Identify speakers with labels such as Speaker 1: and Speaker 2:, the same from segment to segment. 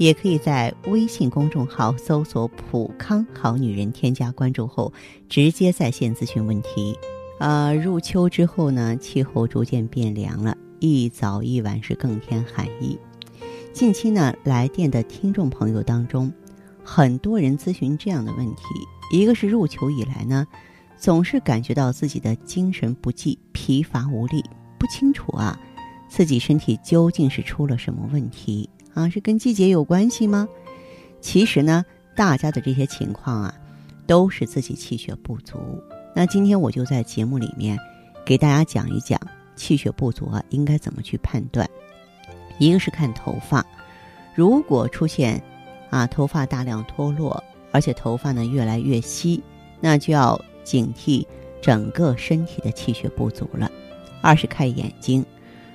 Speaker 1: 也可以在微信公众号搜索“普康好女人”，添加关注后，直接在线咨询问题。呃，入秋之后呢，气候逐渐变凉了，一早一晚是更添寒意。近期呢，来电的听众朋友当中，很多人咨询这样的问题：一个是入秋以来呢，总是感觉到自己的精神不济、疲乏无力，不清楚啊，自己身体究竟是出了什么问题。啊，是跟季节有关系吗？其实呢，大家的这些情况啊，都是自己气血不足。那今天我就在节目里面给大家讲一讲气血不足啊，应该怎么去判断。一个是看头发，如果出现啊头发大量脱落，而且头发呢越来越稀，那就要警惕整个身体的气血不足了。二是看眼睛，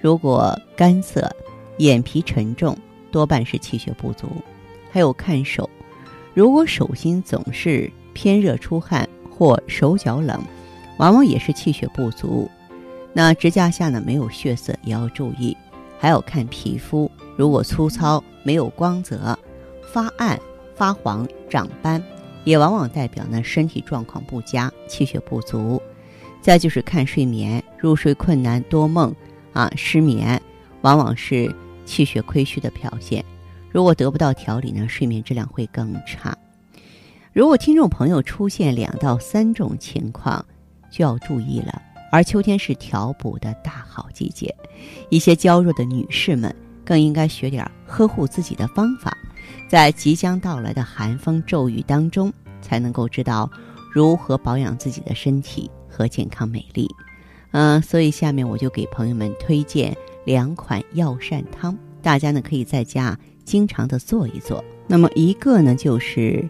Speaker 1: 如果干涩、眼皮沉重。多半是气血不足，还有看手，如果手心总是偏热出汗或手脚冷，往往也是气血不足。那指甲下呢没有血色也要注意。还有看皮肤，如果粗糙、没有光泽、发暗、发黄、长斑，也往往代表呢身体状况不佳，气血不足。再就是看睡眠，入睡困难、多梦啊、失眠，往往是。气血亏虚的表现，如果得不到调理呢，睡眠质量会更差。如果听众朋友出现两到三种情况，就要注意了。而秋天是调补的大好季节，一些娇弱的女士们更应该学点呵护自己的方法，在即将到来的寒风骤雨当中，才能够知道如何保养自己的身体和健康美丽。嗯，所以下面我就给朋友们推荐。两款药膳汤，大家呢可以在家经常的做一做。那么一个呢就是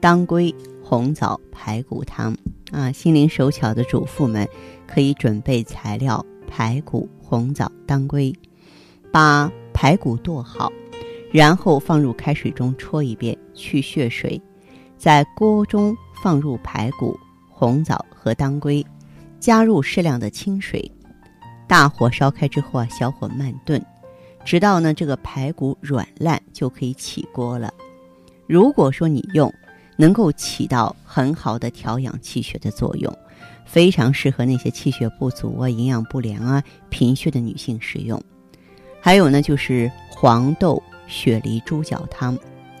Speaker 1: 当归红枣排骨汤啊，心灵手巧的主妇们可以准备材料：排骨、红枣、当归。把排骨剁好，然后放入开水中焯一遍，去血水。在锅中放入排骨、红枣和当归，加入适量的清水。大火烧开之后啊，小火慢炖，直到呢这个排骨软烂就可以起锅了。如果说你用，能够起到很好的调养气血的作用，非常适合那些气血不足啊、营养不良啊、贫血的女性使用。还有呢，就是黄豆雪梨猪脚汤，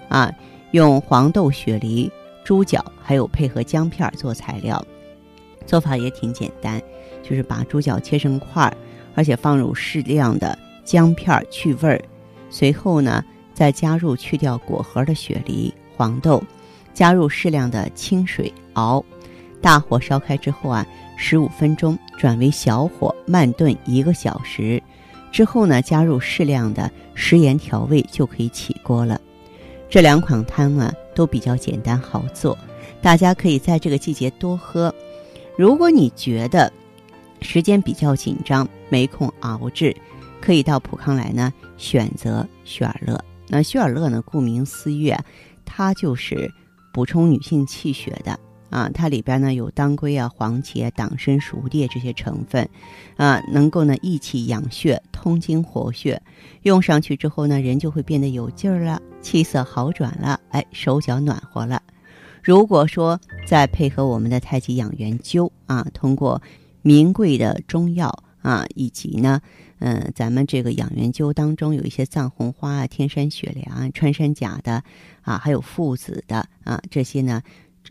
Speaker 1: 啊，用黄豆、雪梨、猪脚，还有配合姜片做材料，做法也挺简单。就是把猪脚切成块儿，而且放入适量的姜片去味儿，随后呢再加入去掉果核的雪梨、黄豆，加入适量的清水熬，大火烧开之后啊，十五分钟转为小火慢炖一个小时，之后呢加入适量的食盐调味就可以起锅了。这两款汤呢都比较简单好做，大家可以在这个季节多喝。如果你觉得，时间比较紧张，没空熬制，可以到普康来呢，选择雪尔乐。那雪尔乐呢，顾名思义，它就是补充女性气血的啊。它里边呢有当归啊、黄芪、党参、熟地这些成分，啊，能够呢益气养血、通经活血。用上去之后呢，人就会变得有劲儿了，气色好转了，哎，手脚暖和了。如果说再配合我们的太极养元灸啊，通过。名贵的中药啊，以及呢，嗯，咱们这个养元灸当中有一些藏红花啊、天山雪莲啊、穿山甲的啊，还有附子的啊，这些呢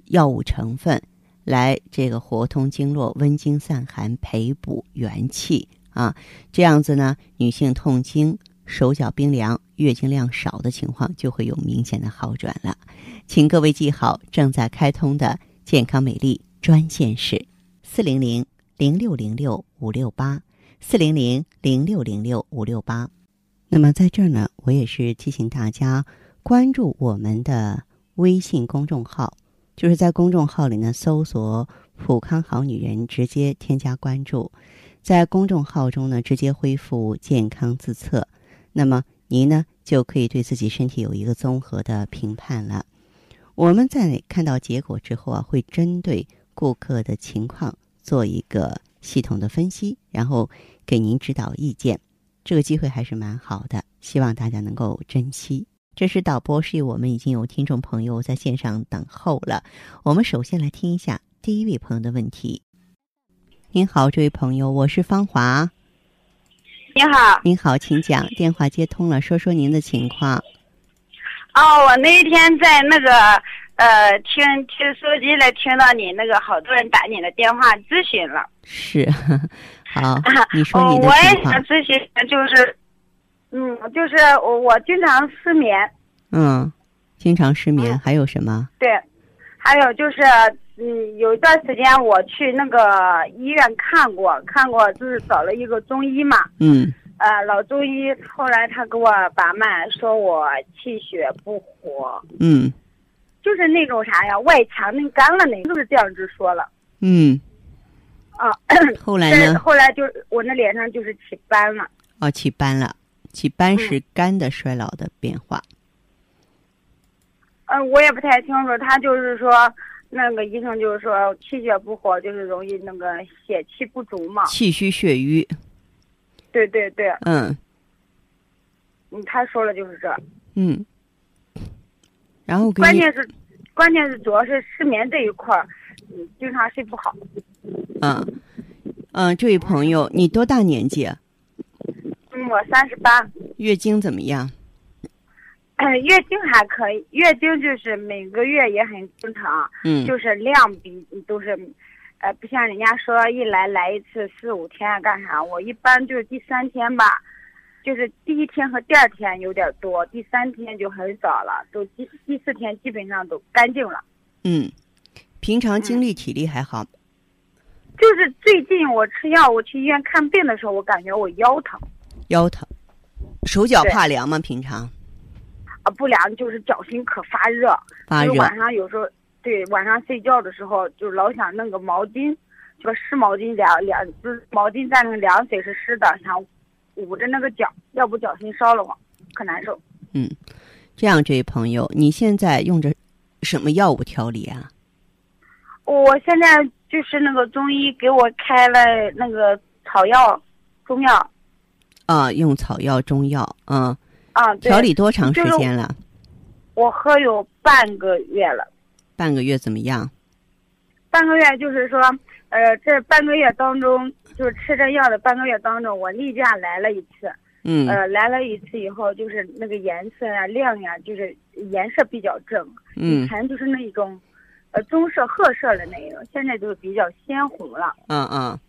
Speaker 1: 药物成分来这个活通经络、温经散寒、培补元气啊，这样子呢，女性痛经、手脚冰凉、月经量少的情况就会有明显的好转了。请各位记好，正在开通的健康美丽专线是四零零。零六零六五六八四零零零六零六五六八，那么在这儿呢，我也是提醒大家关注我们的微信公众号，就是在公众号里呢搜索“普康好女人”直接添加关注，在公众号中呢直接恢复健康自测，那么您呢就可以对自己身体有一个综合的评判了。我们在看到结果之后啊，会针对顾客的情况做一个系统的分析，然后给您指导意见。这个机会还是蛮好的，希望大家能够珍惜。这是导播示意我们已经有听众朋友在线上等候了。我们首先来听一下第一位朋友的问题。您好，这位朋友，我是芳华。
Speaker 2: 您好，
Speaker 1: 您好，请讲。电话接通了，说说您的情况。
Speaker 2: 哦，我那天在那个呃听听手机来听到你那个好多人打你的电话咨询了。
Speaker 1: 是，好，你说你的
Speaker 2: 我也想。咨询，就是，嗯，就是我我经常失眠，
Speaker 1: 嗯，经常失眠，
Speaker 2: 嗯
Speaker 1: 还有什么？
Speaker 2: 对，还有就是，嗯，有一段时间我去那个医院看过，看过就是找了一个中医嘛，
Speaker 1: 嗯
Speaker 2: 呃，老中医，后来他给我把脉，说我气血不活，
Speaker 1: 嗯
Speaker 2: 就是那种啥呀，外墙那干了那，就是这样子说了
Speaker 1: 嗯，
Speaker 2: 啊。
Speaker 1: 后来呢？
Speaker 2: 后来就是我那脸上就是起斑了。
Speaker 1: 哦，起斑了。起斑
Speaker 2: 嗯
Speaker 1: 是肝的衰老的变化。
Speaker 2: 嗯、我也不太清楚，他就是说，那个医生就是说气血不活，就是容易那个血气不足嘛。
Speaker 1: 气虚血瘀。
Speaker 2: 对对对，
Speaker 1: 嗯
Speaker 2: 嗯，他说了就是这。
Speaker 1: 嗯。然后
Speaker 2: 关键是，关键是主要是失眠这一块儿，嗯，经常睡不好。
Speaker 1: 嗯嗯，这位朋友，你多大年纪？
Speaker 2: 嗯，我三十八，
Speaker 1: 月经怎么样？
Speaker 2: 哎，月经还可以，月经就是每个月也很正常，
Speaker 1: 嗯
Speaker 2: 就是量比都是，呃，不像人家说一来来一次四五天啊干啥，我一般就是第三天吧，就是第一天和第二天有点多，第三天就很少了，都第第四天基本上都干净了。
Speaker 1: 嗯，平常精力体力还好？
Speaker 2: 就是最近我吃药，我去医院看病的时候，我感觉我腰疼
Speaker 1: 腰疼，手脚怕凉吗？平常
Speaker 2: 啊，不凉就是脚心可发热，
Speaker 1: 发热
Speaker 2: 就是晚上有时候对晚上睡觉的时候，就老想弄个毛巾，就把湿毛巾凉凉，就是毛巾蘸成凉水是湿的，想捂着那个脚，要不脚心烧了慌，可难受。
Speaker 1: 嗯，这样，这位朋友，你现在用着什么药物调理啊？
Speaker 2: 我现在就是那个中医给我开了那个草药、中药
Speaker 1: 啊，用草药、中药，嗯，
Speaker 2: 啊，
Speaker 1: 调理多长时间了？
Speaker 2: 我喝有半个月了。
Speaker 1: 半个月怎么样？
Speaker 2: 半个月就是说，呃，这半个月当中，就是吃这药的半个月当中，我例假来了一次，
Speaker 1: 嗯
Speaker 2: 呃，来了一次以后，就是那个颜色呀、亮呀，就是颜色比较正。以
Speaker 1: 嗯
Speaker 2: 前就是那种，呃，棕色、褐色的那种，现在就是比较鲜红了。
Speaker 1: 嗯嗯，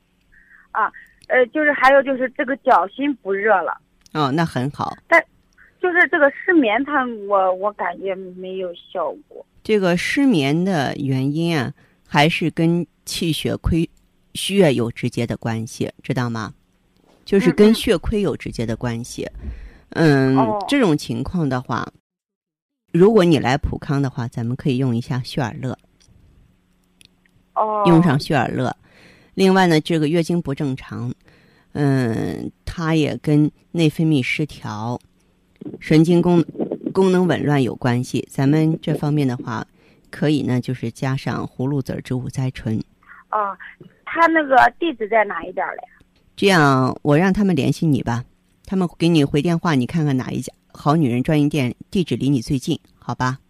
Speaker 1: 啊
Speaker 2: 呃，就是还有就是这个脚心不热了，
Speaker 1: 哦，那很好。
Speaker 2: 但就是这个失眠它，我我感觉没有效果。
Speaker 1: 这个失眠的原因啊，还是跟气血亏虚啊有直接的关系，知道吗？就是跟血亏有直接的关系。嗯，
Speaker 2: 哦
Speaker 1: 这种情况的话，如果你来普康的话，咱们可以用一下血尔乐，
Speaker 2: 哦，
Speaker 1: 用上血尔乐。另外呢，这个月经不正常，嗯，它也跟内分泌失调、神经功功能紊乱有关系。咱们这方面的话，可以呢，就是加上葫芦籽植物甾醇。
Speaker 2: 哦，他那个地址在哪一点儿嘞？
Speaker 1: 这样，我让他们联系你吧，他们给你回电话，你看看哪一家好女人专营店地址离你最近，好吧？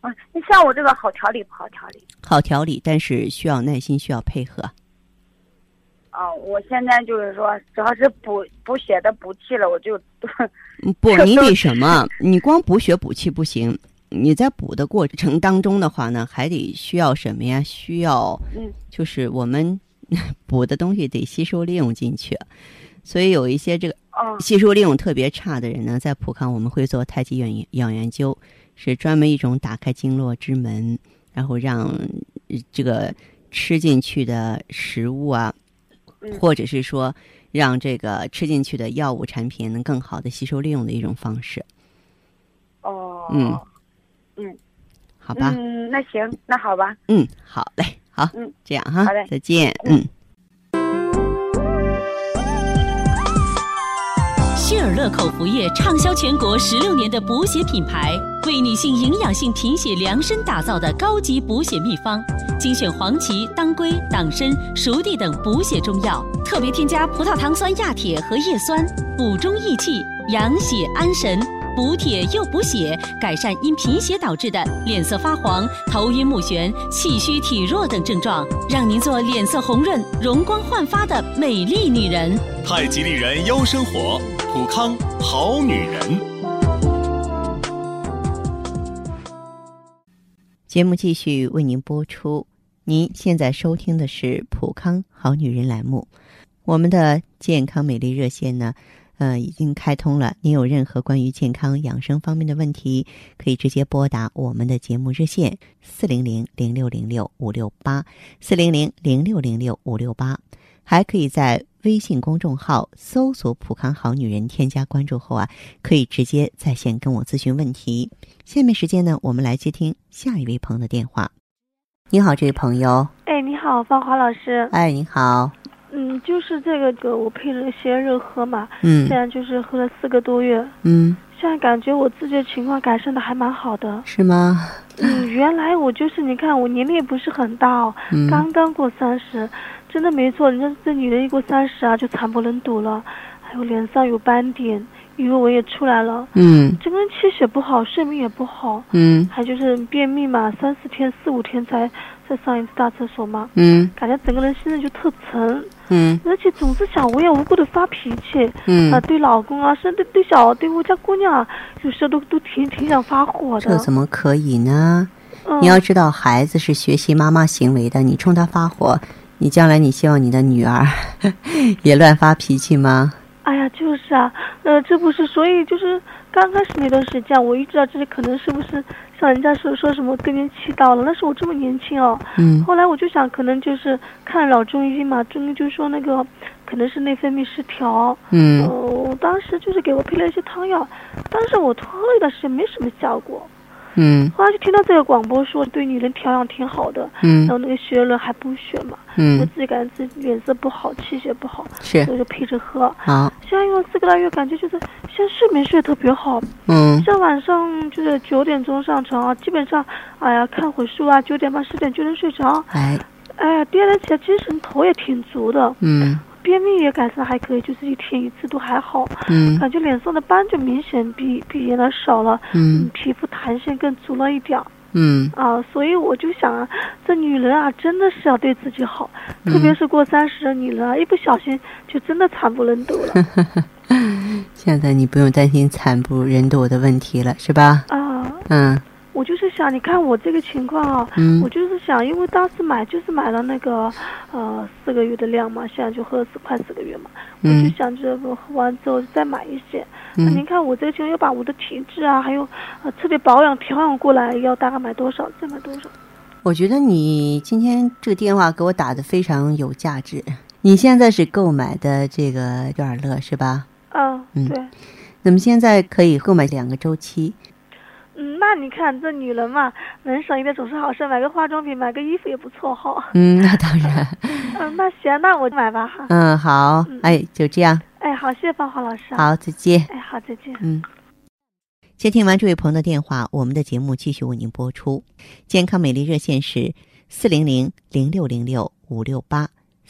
Speaker 2: 啊，你像我这个好调理不好调理？
Speaker 1: 好调理，但是需要耐心，需要配合。
Speaker 2: 啊，我现在就是说，只要是补补血的补气了，我就
Speaker 1: 嗯不，你得什么？你光补血补气不行，你在补的过程当中的话呢，还得需要什么呀？需要
Speaker 2: 嗯，
Speaker 1: 就是我们 补的东西得吸收利用进去，所以有一些这个
Speaker 2: 哦。
Speaker 1: 吸收利用特别差的人呢，在普康我们会做太极养养元灸，是专门一种打开经络之门，然后让呃这个吃进去的食物啊，
Speaker 2: 嗯。
Speaker 1: 或者是说让这个吃进去的药物产品能更好的吸收利用的一种方式，
Speaker 2: 哦，
Speaker 1: 嗯
Speaker 2: 嗯，
Speaker 1: 好吧？
Speaker 2: 嗯，那行，那好吧，
Speaker 1: 嗯，好嘞，好，
Speaker 2: 嗯，
Speaker 1: 这样哈，
Speaker 2: 好嘞
Speaker 1: 再见，嗯。
Speaker 3: 希尔乐口服液畅销全国十六年的补血品牌，为女性营养性贫血量身打造的高级补血秘方，精选黄芪、当归、党参、熟地等补血中药，特别添加葡萄糖酸亚铁和叶酸，补中益气、养血安神。补铁又补血，改善因贫血导致的脸色发黄、头晕目眩、气虚体弱等症状，让您做脸色红润、容光焕发的美丽女人。
Speaker 4: 太极丽人优生活，普康好女人。
Speaker 1: 节目继续为您播出。您现在收听的是《普康好女人》栏目，我们的健康美丽热线呢，呃，已经开通了。您有任何关于健康养生方面的问题，可以直接拨打我们的节目热线四零零零六零六五六八四零零零六零六五六八，还可以在微信公众号搜索“普康好女人”，添加关注后啊，可以直接在线跟我咨询问题。下面时间呢，我们来接听下一位朋友的电话。你好，这位朋友。
Speaker 5: 哎，你好，芳华老师。
Speaker 1: 哎，你好。
Speaker 5: 嗯，就是这个个，我配了些热喝嘛。
Speaker 1: 嗯。
Speaker 5: 现在就是喝了四个多月。
Speaker 1: 嗯。
Speaker 5: 现在感觉我自己的情况改善的还蛮好的。
Speaker 1: 是吗？
Speaker 5: 嗯，原来我就是你看我年龄也不是很大哦，
Speaker 1: 嗯、
Speaker 5: 刚刚过三十，真的没错。人家这女人一过三十啊，就惨不忍睹了，还有脸上有斑点。鱼尾纹也出来了，
Speaker 1: 嗯，
Speaker 5: 整个人气血不好，睡眠也不好，
Speaker 1: 嗯，
Speaker 5: 还就是便秘嘛，三四天、四五天才再上一次大厕所嘛，
Speaker 1: 嗯，
Speaker 5: 感觉整个人现在就特沉，
Speaker 1: 嗯，
Speaker 5: 而且总是想无缘无故的发脾气，
Speaker 1: 嗯
Speaker 5: 啊，对老公啊，甚至对小对我家姑娘啊，有时候都都挺挺想发火的。
Speaker 1: 这怎么可以呢？
Speaker 5: 嗯、
Speaker 1: 你要知道，孩子是学习妈妈行为的，你冲他发火，你将来你希望你的女儿 也乱发脾气吗？
Speaker 5: 哎呀，就是啊，呃，这不是，所以就是刚开始那段时间，我一直道这里可能是不是像人家说说什么更年期到了，那时候我这么年轻哦。
Speaker 1: 嗯。
Speaker 5: 后来我就想，可能就是看老中医嘛，中医就说那个可能是内分泌失调。
Speaker 1: 嗯。
Speaker 5: 呃，我当时就是给我配了一些汤药，但是我喝了一段时间没什么效果。
Speaker 1: 嗯。
Speaker 5: 后来就听到这个广播说对女人调养挺好的。
Speaker 1: 嗯。
Speaker 5: 然后那个血了还补血嘛。
Speaker 1: 嗯。
Speaker 5: 我自己感觉自己脸色不好，气血不好。
Speaker 1: 是。
Speaker 5: 所以就配着喝。
Speaker 1: 好。
Speaker 5: 现在用了四个来月，感觉就是现在睡眠睡得特别好。
Speaker 1: 嗯。
Speaker 5: 像晚上就是九点钟上床啊，基本上，哎呀，看会书啊，九点半十点就能睡着。
Speaker 1: 哎。
Speaker 5: 哎呀，第二天起来精神头也挺足的。
Speaker 1: 嗯。
Speaker 5: 便秘也改善还可以，就是一天一次都还好。
Speaker 1: 嗯。
Speaker 5: 感觉脸上的斑就明显比比原来少了。
Speaker 1: 嗯。
Speaker 5: 皮肤弹性更足了一点。
Speaker 1: 嗯。
Speaker 5: 啊，所以我就想啊，这女人啊，真的是要对自己好，
Speaker 1: 嗯、
Speaker 5: 特别是过三十的女人啊，一不小心就真的惨不忍睹了。
Speaker 1: 现在你不用担心惨不忍睹的问题了，是吧？
Speaker 5: 啊。
Speaker 1: 嗯。
Speaker 5: 我就是想，你看我这个情况啊，
Speaker 1: 嗯、
Speaker 5: 我就是想，因为当时买就是买了那个，呃，四个月的量嘛，现在就喝了四快四个月嘛，
Speaker 1: 嗯、
Speaker 5: 我就想着喝完之后再买一些。
Speaker 1: 嗯、
Speaker 5: 那您看我这个情况要把我的体质啊，还有呃特别保养调养过来，要大概买多少？再买多少？
Speaker 1: 我觉得你今天这个电话给我打的非常有价值。你现在是购买的这个悦尔乐是吧？
Speaker 5: 啊，
Speaker 1: 嗯，
Speaker 5: 对。
Speaker 1: 那么现在可以购买两个周期。
Speaker 5: 嗯，那你看这女人嘛，能省一点总是好事，买个化妆品，买个衣服也不错哈。
Speaker 1: 嗯，那当然。
Speaker 5: 嗯，那行，那我买吧哈。
Speaker 1: 嗯，好，哎，就这样。
Speaker 5: 哎，好，谢谢芳华老师。
Speaker 1: 好，再见。
Speaker 5: 哎，好，再见。
Speaker 1: 嗯。接听完这位朋友的电话，我们的节目继续为您播出。健康美丽热线是四零零零六零六五六八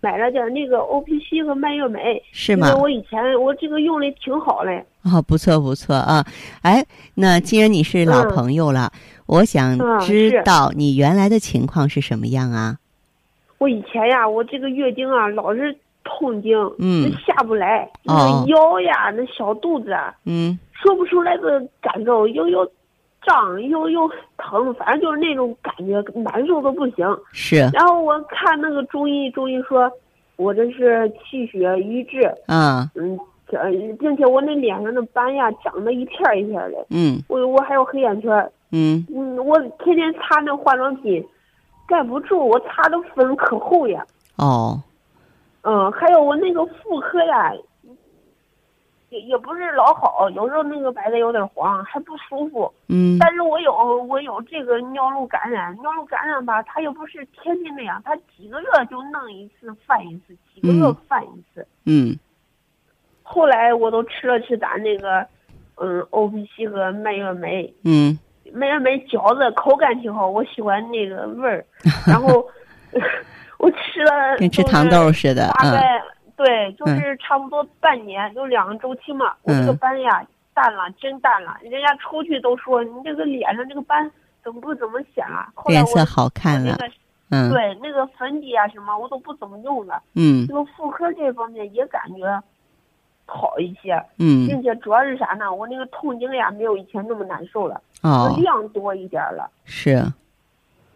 Speaker 6: 买了点那个 O P C 和蔓越莓，
Speaker 1: 是吗？
Speaker 6: 我以前我这个用的挺好嘞。
Speaker 1: 哦，不错不错啊！哎，那既然你是老朋友了，
Speaker 6: 嗯、
Speaker 1: 我想知道你原来的情况是什么样啊？
Speaker 6: 我以前呀，我这个月经啊老是痛经，
Speaker 1: 嗯，
Speaker 6: 下不来，
Speaker 1: 哦、
Speaker 6: 那腰呀，那小肚子，
Speaker 1: 嗯，
Speaker 6: 说不出来的感受，又又胀又又疼，反正就是那种感觉，难受的不行。
Speaker 1: 是。
Speaker 6: 然后我看那个中医，中医说。我这是气血瘀滞，
Speaker 1: 啊，
Speaker 6: 嗯，呃，并且我那脸上的斑呀长得一片一片的，
Speaker 1: 嗯
Speaker 6: 我我还有黑眼圈，
Speaker 1: 嗯
Speaker 6: 嗯，我天天擦那化妆品，盖不住，我擦的粉可厚呀。
Speaker 1: 哦，
Speaker 6: 嗯，还有我那个妇科呀，也也不是老好，有时候那个白的有点黄，还不舒服。
Speaker 1: 嗯
Speaker 6: 但是我有我有这个尿路感染，尿路感染吧，它又不是天天那样，它几个月就弄一次犯一次，几个月
Speaker 1: 嗯
Speaker 6: 犯一次。
Speaker 1: 嗯
Speaker 6: 后来我都吃了吃咱那个，嗯，O P C 和蔓越莓，
Speaker 1: 嗯
Speaker 6: 蔓越莓嚼着口感挺好，我喜欢那个味儿。然后 我吃了
Speaker 1: 跟吃糖豆似的嗯
Speaker 6: 大概对，就是差不多半年，就两个周期嘛。我这个
Speaker 1: 嗯
Speaker 6: 斑呀淡了，真淡了，人家出去都说你这个脸上这个斑怎么不怎么显了。
Speaker 1: 脸色好看了，
Speaker 6: 那个
Speaker 1: 嗯
Speaker 6: 对那个粉底啊什么我都不怎么用了，
Speaker 1: 嗯
Speaker 6: 这个妇科这方面也感觉好一些，
Speaker 1: 嗯
Speaker 6: 并且主要是啥呢？我那个痛经呀没有以前那么难受了，
Speaker 1: 哦
Speaker 6: 量多一点了。
Speaker 1: 是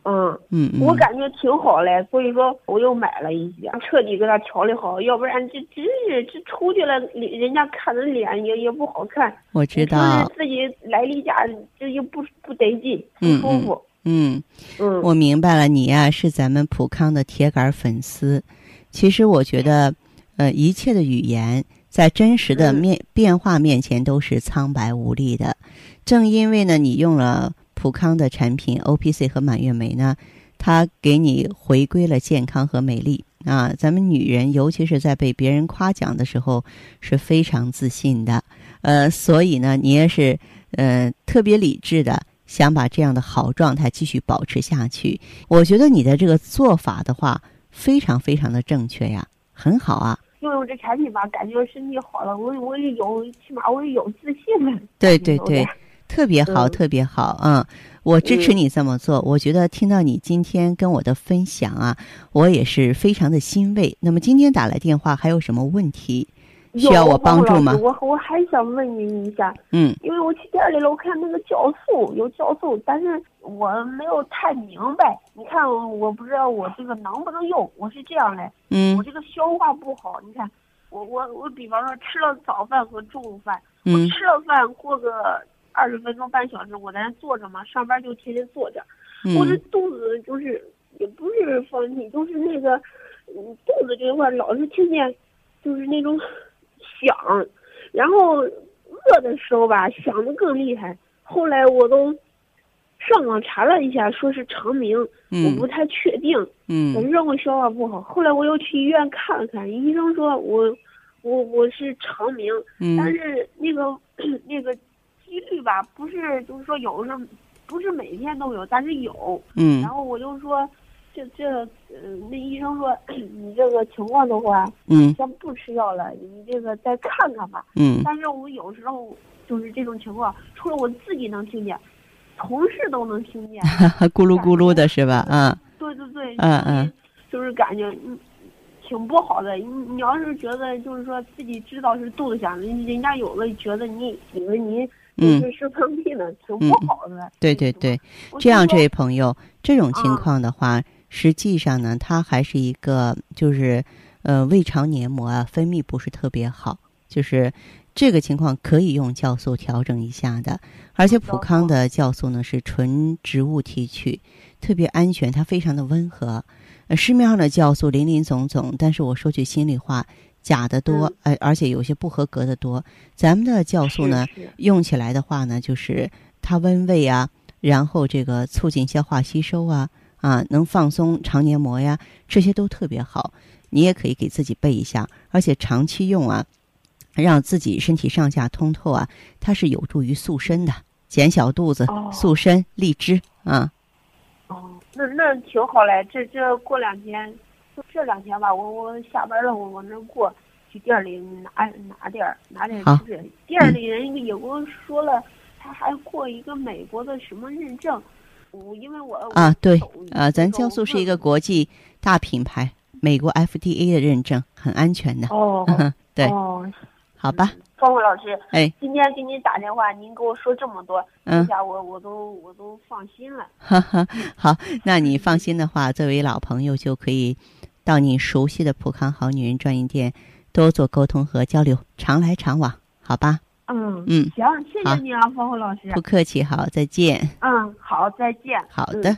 Speaker 6: 嗯，
Speaker 1: 嗯嗯
Speaker 6: 我感觉挺好嘞，所以说我又买了一些，彻底给他调理好，要不然这真是这出去了，人家看着脸也也不好看。
Speaker 1: 我知道
Speaker 6: 自己来例假，这又不不得劲，不
Speaker 1: 嗯
Speaker 6: 舒服。
Speaker 1: 嗯。
Speaker 6: 嗯，
Speaker 1: 我明白了，你呀、是咱们普康的铁杆粉丝。其实我觉得，呃，一切的语言在真实的
Speaker 6: 嗯
Speaker 1: 面、变化面前都是苍白无力的。正因为呢，你用了普康的产品 O P C 和满月梅呢，它给你回归了健康和美丽啊。咱们女人，尤其是在被别人夸奖的时候，是非常自信的。呃，所以呢，你也是呃特别理智的，想把这样的好状态继续保持下去。我觉得你的这个做法的话，非常非常的正确呀，很好啊。
Speaker 6: 用用这产品吧，感觉身体好了，我我也有，起码我也有自信了。
Speaker 1: 对对对，特别好，
Speaker 6: 嗯
Speaker 1: 特别好啊、嗯！我支持
Speaker 6: 嗯
Speaker 1: 你这么做。我觉得听到你今天跟我的分享啊，我也是非常的欣慰。那么今天打来电话还有什么问题需要我帮助吗？
Speaker 6: 我我还想问您一下，
Speaker 1: 嗯
Speaker 6: 因为我去店里了，我看那个酵素有酵素，但是我没有太明白。你看，我不知道我这个能不能用。我是这样的，
Speaker 1: 嗯
Speaker 6: 我这个消化不好。你看，我我我，比方说吃了早饭和中午饭，我
Speaker 1: 嗯
Speaker 6: 吃了饭过个二十分钟半小时，我在那坐着嘛，上班就天天坐着，我这
Speaker 1: 嗯
Speaker 6: 肚子就是也不是放屁，就是那个嗯肚子这块老是听见就是那种响，然后饿的时候吧响的更厉害。后来我都上网查了一下，说是肠鸣，我不
Speaker 1: 嗯
Speaker 6: 太确定，反
Speaker 1: 嗯
Speaker 6: 正我消化不好。后来我又去医院看了看，医生说我我我是肠鸣，但
Speaker 1: 嗯
Speaker 6: 是那个 那个几率吧，不是就是说有时候不是每天都有，但是有。
Speaker 1: 嗯
Speaker 6: 然后我就说，这这呃，那医生说 你这个情况的话，
Speaker 1: 嗯
Speaker 6: 先不吃药了，你这个再看看吧。
Speaker 1: 嗯
Speaker 6: 但是我有时候就是这种情况，除了我自己能听见，同事都能听见。
Speaker 1: 咕噜咕噜的是吧？啊
Speaker 6: 对对对，
Speaker 1: 嗯嗯，
Speaker 6: 就是感觉嗯挺不好的。你你要是觉得就是说自己知道是肚子响，人人家有的觉得你以为你
Speaker 1: 嗯
Speaker 6: 是是放屁呢，挺不好的。
Speaker 1: 对对对，这样这位朋友，这种情
Speaker 6: 啊
Speaker 1: 况的话，实际上呢，它还是一个就是呃胃肠黏膜啊分泌不是特别好，就是这个情况可以用酵素调整一下的。而且普康的酵素呢是纯植物提取，特别安全，它非常的温和。呃，市面上的酵素林林总总，但是我说句心里话，假的多，
Speaker 6: 嗯
Speaker 1: 呃，而且有些不合格的多。咱们的酵素呢，用起来的话呢，就是它温胃啊，然后这个促进消化吸收啊，啊，能放松肠黏膜呀，这些都特别好。你也可以给自己备一下，而且长期用啊，让自己身体上下通透啊，它是有助于塑身的，减小肚子、
Speaker 6: 哦
Speaker 1: 塑身、利脂啊。
Speaker 6: 哦，那那挺好嘞。这这过两天，就这两天吧，我我下班了，我往那过去店里拿拿点儿拿点
Speaker 1: 儿
Speaker 6: 吃。店里人也跟我说了，他还过一个美国的什么认证。我因为我
Speaker 1: 啊，对
Speaker 6: 我
Speaker 1: 啊，咱
Speaker 6: 这个
Speaker 1: 酵素是一个国际大品牌，美国 FDA 的认证，很安全的。
Speaker 6: 哦
Speaker 1: 对，
Speaker 6: 哦，
Speaker 1: 好吧，
Speaker 6: 方慧老师，
Speaker 1: 哎，
Speaker 6: 今天给您打电话，您给我说这么多，
Speaker 1: 嗯
Speaker 6: 这下我我都我都放心了。
Speaker 1: 哈哈，好，那你放心的话，作为老朋友就可以到你熟悉的普康好女人专营店多做沟通和交流，常来常往，好吧？
Speaker 6: 嗯
Speaker 1: 嗯，
Speaker 6: 行，谢谢你啊，方慧老师。
Speaker 1: 不客气，好，再见。
Speaker 6: 嗯，好，再见。
Speaker 1: 好的。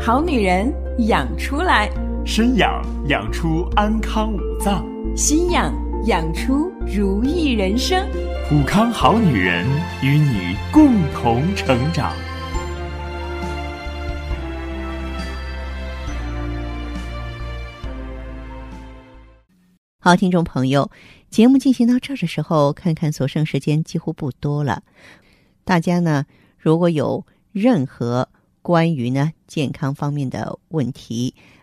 Speaker 7: 好女人养出来，
Speaker 4: 身养养出安康五脏，
Speaker 7: 心养养出如意人生。
Speaker 4: 普康好女人与你共同成长。
Speaker 1: 好，听众朋友，节目进行到这儿的时候，看看所剩时间几乎不多了。大家呢，如果有任何关于呢健康方面的问题，